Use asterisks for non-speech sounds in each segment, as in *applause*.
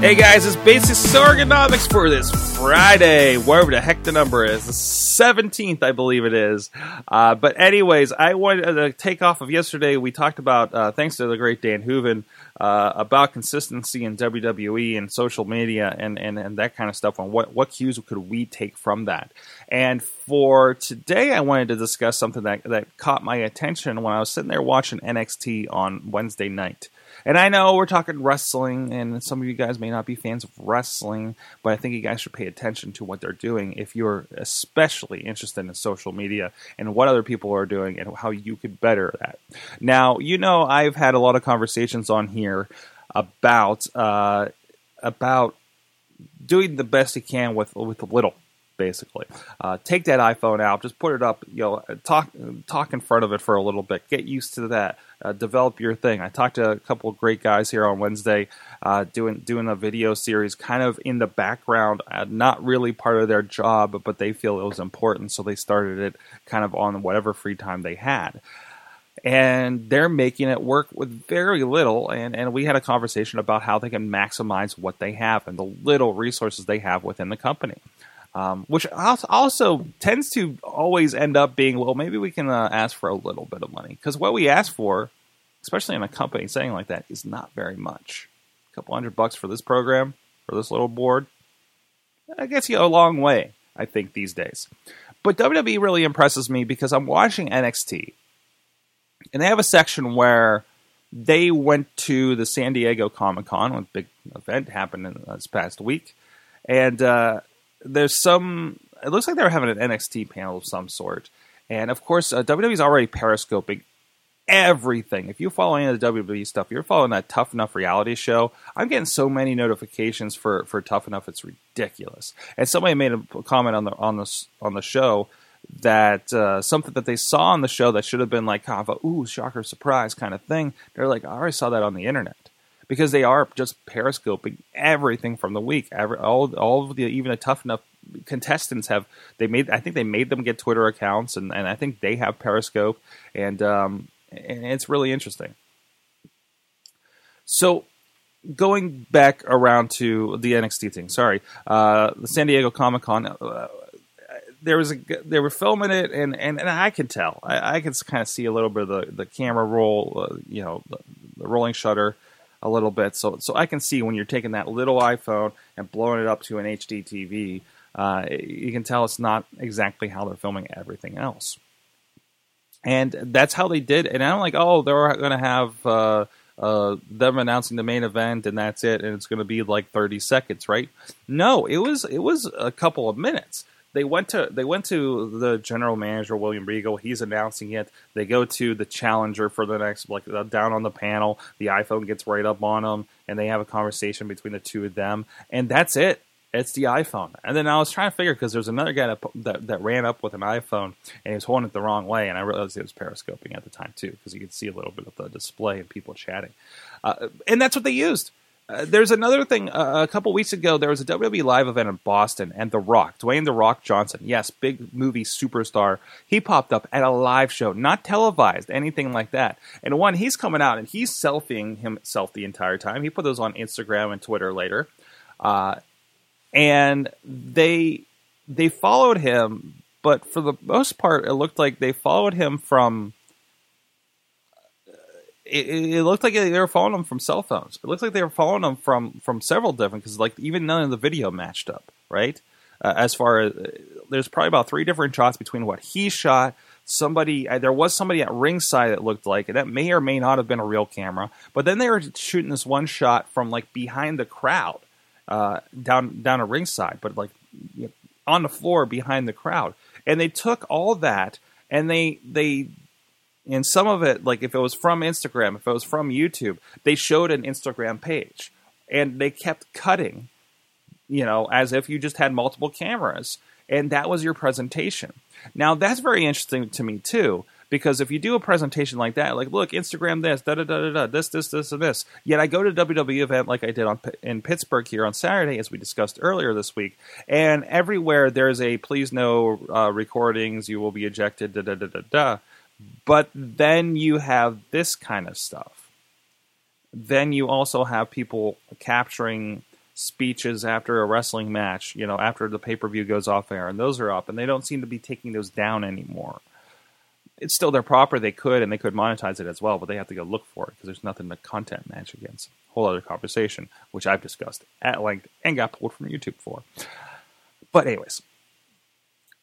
Hey guys, it's Basic Sorgonomics for this Friday, wherever the heck the number is, the 17th, I believe it is. Uh, but anyways, I wanted to take off of yesterday. We talked about, uh, thanks to the great Dan Hooven, uh, about consistency in WWE and social media and, and, and that kind of stuff, and what, what cues could we take from that. And for today, I wanted to discuss something that, that caught my attention when I was sitting there watching NXT on Wednesday night. And I know we're talking wrestling, and some of you guys may not be fans of wrestling, but I think you guys should pay attention to what they're doing if you're especially interested in social media and what other people are doing and how you could better that. Now, you know, I've had a lot of conversations on here about uh, about doing the best you can with with a little basically. Uh, take that iPhone out, just put it up, you know, talk talk in front of it for a little bit, get used to that, uh, develop your thing. I talked to a couple great guys here on Wednesday, uh, doing doing a video series, kind of in the background, uh, not really part of their job, but they feel it was important, so they started it kind of on whatever free time they had and they're making it work with very little. And, and we had a conversation about how they can maximize what they have and the little resources they have within the company um, which also tends to always end up being well, maybe we can uh, ask for a little bit of money because what we ask for, especially in a company saying like that, is not very much. A couple hundred bucks for this program for this little board, that gets you a long way, I think these days. But WWE really impresses me because I'm watching NXT, and they have a section where they went to the San Diego Comic Con, a big event happened in this past week, and uh, there's some. It looks like they're having an NXT panel of some sort, and of course, uh, WWE's already periscoping everything. If you follow any of the WWE stuff, you're following that Tough Enough reality show. I'm getting so many notifications for for Tough Enough, it's ridiculous. And somebody made a comment on the on the on the show that uh, something that they saw on the show that should have been like kind of a ooh shocker surprise kind of thing. They're like, I already saw that on the internet because they are just periscoping everything from the week. Every, all all of the even the tough enough contestants have they made. I think they made them get Twitter accounts, and, and I think they have Periscope, and um, and it's really interesting. So going back around to the NXT thing. Sorry, uh, the San Diego Comic Con. Uh, there was a they were filming it and and, and I can tell I, I kind of see a little bit of the, the camera roll uh, you know the, the rolling shutter a little bit. So so I can see when you're taking that little iPhone and blowing it up to an HD TV, uh, you can tell it's not exactly how they're filming everything else. And that's how they did. And I'm like, oh, they're going to have uh, uh, them announcing the main event, and that's it, and it's going to be like 30 seconds, right? No, it was it was a couple of minutes they went to they went to the general manager William Regal. He's announcing it. They go to the challenger for the next like uh, down on the panel. The iPhone gets right up on them, and they have a conversation between the two of them, and that's it. It's the iPhone. And then I was trying to figure because there's another guy that, that, that ran up with an iPhone and he was holding it the wrong way, and I realized it was periscoping at the time too because you could see a little bit of the display and people chatting, uh, and that's what they used. Uh, there's another thing. Uh, a couple weeks ago, there was a WWE live event in Boston, and The Rock, Dwayne The Rock Johnson, yes, big movie superstar, he popped up at a live show, not televised, anything like that. And one, he's coming out and he's selfieing himself the entire time. He put those on Instagram and Twitter later, uh, and they they followed him, but for the most part, it looked like they followed him from it, it, looked like they were following them from cell phones. It looks like they were following them from from several different because like even none of the video matched up, right? Uh, as far as there's probably about three different shots between what he shot. Somebody uh, there was somebody at ringside that looked like it. That may or may not have been a real camera. But then they were shooting this one shot from like behind the crowd, uh, down down a ringside, but like you know, on the floor behind the crowd. And they took all that and they they and some of it like if it was from instagram if it was from youtube they showed an instagram page. And they kept cutting you know as if you just had multiple cameras. And that was your presentation. Now that's very interesting to me too because if you do a presentation like that like look instagram this da da da da da this this this and this. Yet i go to wwe event like i did on in pittsburgh here on saturday as we discussed earlier this week. And everywhere there's a please no uh, recordings you will be ejected da da da da da but then you have this kind of stuff. Then you also have people capturing speeches after a wrestling match, you know, after the pay per view goes off air, and those are up, and they don't seem to be taking those down anymore. It's still their proper, they could, and they could monetize it as well, but they have to go look for it because there's nothing to content match against. Whole other conversation, which I've discussed at length and got pulled from YouTube for. But, anyways,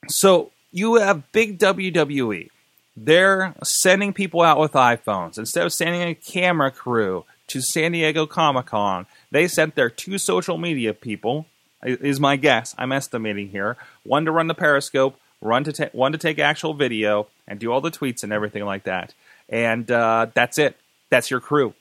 so you have big WWE. They're sending people out with iPhones. Instead of sending a camera crew to San Diego Comic Con, they sent their two social media people, is my guess. I'm estimating here. One to run the Periscope, one to, ta- one to take actual video, and do all the tweets and everything like that. And uh, that's it. That's your crew.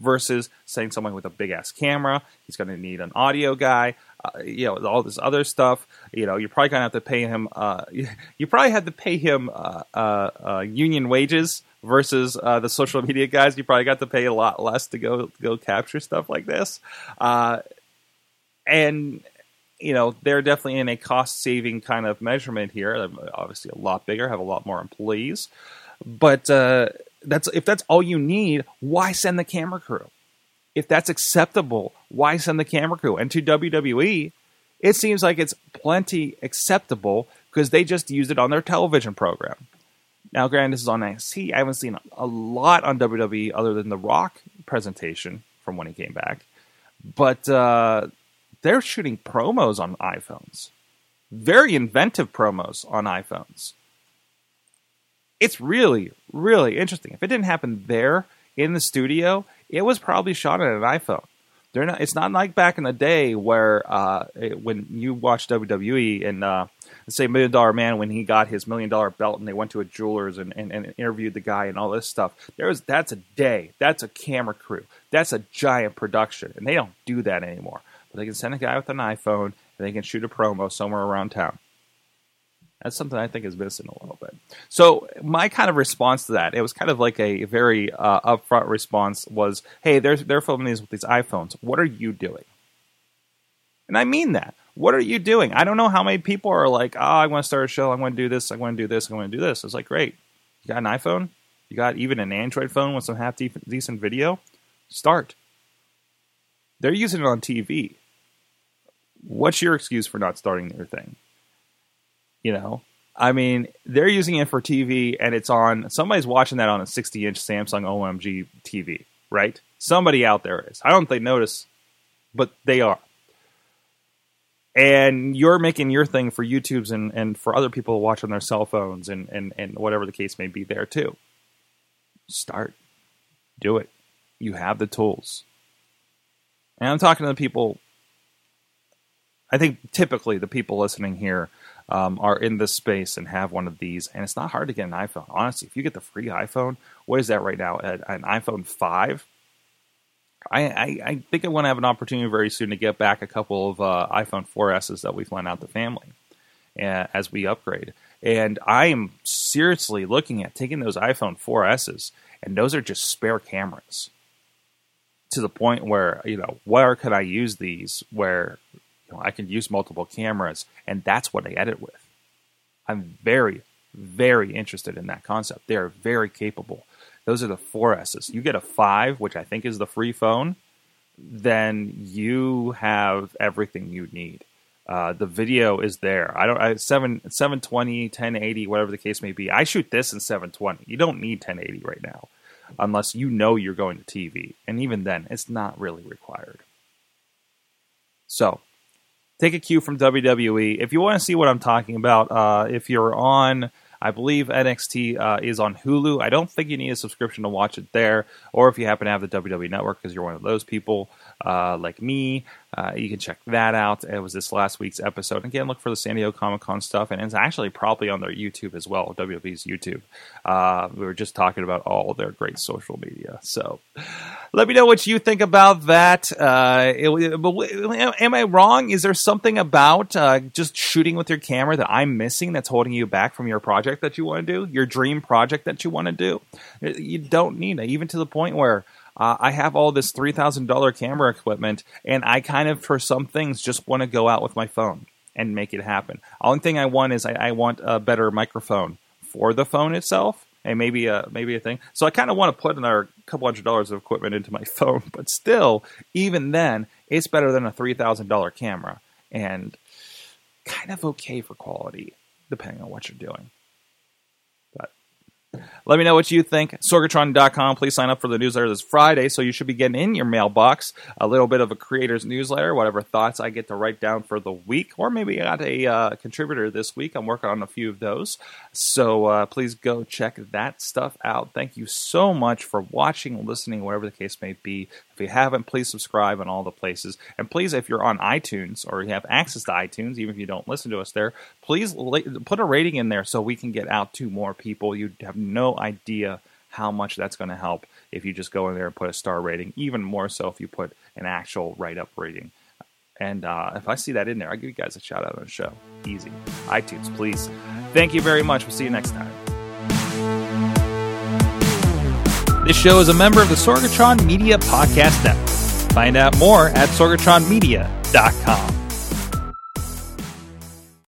Versus sending someone with a big ass camera. He's going to need an audio guy uh, you know all this other stuff. You know, you're probably gonna have to pay him. Uh, *laughs* you probably had to pay him uh, uh, uh union wages versus uh, the social media guys. You probably got to pay a lot less to go go capture stuff like this. and you know, they're definitely in a cost saving kind of measurement here. They're obviously, a lot bigger, have a lot more employees, but that's if that's all you need. Why send the camera crew? if that's acceptable, why send the camera crew? And to WWE, it seems like it's plenty acceptable because they just used it on their television program. Now, granted, this is on NXT. I haven't seen a lot on WWE other than the Rock presentation from when he came back. But uh, they're shooting promos on iPhones. Very inventive promos on iPhones. It's really, really interesting. If it didn't happen there in the studio, it was probably shot on an iPhone. They're not. It's not like back in the day where uh, it, when you watch WWE and uh, say Million Dollar Man when he got his million dollar belt and they went to a jeweler's and, and, and interviewed the guy and all this stuff. There was that's a day. That's a camera crew. That's a giant production, and they don't do that anymore. But they can send a guy with an iPhone and they can shoot a promo somewhere around town. That's something I think is missing a little bit. So my kind of response to that, it was kind of like a very uh, upfront response was, "Hey, they're they're filming these with these iPhones. What are you doing?" And I mean that. What are you doing? I don't know how many people are like, "Oh, I want to start a show. I want to do this. I want to do this. I want to do this." It's like, great. You got an iPhone. You got even an Android phone with some half decent video. Start. They're using it on TV. What's your excuse for not starting your thing? You know, I mean, they're using it for TV, and it's on. Somebody's watching that on a 60 inch Samsung OMG TV, right? Somebody out there is. I don't think they notice, but they are. And you're making your thing for YouTube's and, and for other people to watch on their cell phones and, and, and whatever the case may be there too. Start. Do it. You have the tools. And I'm talking to the people, I think typically the people listening here um, are in this space and have one of these. And it's not hard to get an iPhone. Honestly, if you get the free iPhone, what is that right now? An iPhone 5? I, I, I think I want to have an opportunity very soon to get back a couple of uh, iPhone 4Ss that we've lent out the family uh, as we upgrade. And I am seriously looking at taking those iPhone 4Ss, and those are just spare cameras to the point where, you know, where could I use these where know, I can use multiple cameras, and that's what I edit with. I'm very, very interested in that concept. They are very capable. Those are the four S's. You get a five, which I think is the free phone, then you have everything you need. Uh, the video is there. I don't I, 7 720, 1080, whatever the case may be. I shoot this in 720. You don't need 1080 right now unless you know you're going to TV. And even then, it's not really required. So, take a cue from WWE. If you want to see what I'm talking about, uh, if you're on, I believe NXT uh, is on Hulu. I don't think you need a subscription to watch it there, or if you happen to have the WWE Network because you're one of those people uh, like me, uh, you can check that out. It was this last week's episode. Again, look for the San Diego Comic Con stuff, and it's actually probably on their YouTube as well, WWE's YouTube. Uh, we were just talking about all their great social media. So let me know what you think about that. Uh, it, am I wrong? Is there something about uh, just shooting with your camera that I'm missing that's holding you back from your project that you want to do, your dream project that you want to do? You don't need it, even to the point where uh, I have all this $3,000 camera equipment, and I kind of, for some things, just want to go out with my phone and make it happen. Only thing I want is I, I want a better microphone for the phone itself. and maybe a maybe a thing. So I kind of want to put another couple hundred dollars of equipment into my *laughs* phone, but still, even then, it's better than a three thousand dollar camera and kind of okay for quality, depending on what you're doing. Let me know what you think. Sorgatron.com. Please sign up for the newsletter this Friday, so you should be getting in your mailbox a little bit of a creator's newsletter, whatever thoughts I get to write down for the week, or maybe I got a uh, contributor this week. I'm working on a few of those. So uh, please go check that stuff out. Thank you so much for watching, listening, whatever the case may be. If you haven't, please subscribe on all the places. And please, if you're on iTunes or you have access to iTunes, even if you don't listen to us there, please put a rating in there so we can get out to more people. You have no idea how much that's going to help if you just go in there and put a star rating, even more so if you put an actual write up rating. And uh, if I see that in there, I'll give you guys a shout out on the show. Easy. iTunes, please. Thank you very much. We'll see you next time. This show is a member of the Sorgatron Media Podcast Network. Find out more at sorgatronmedia.com.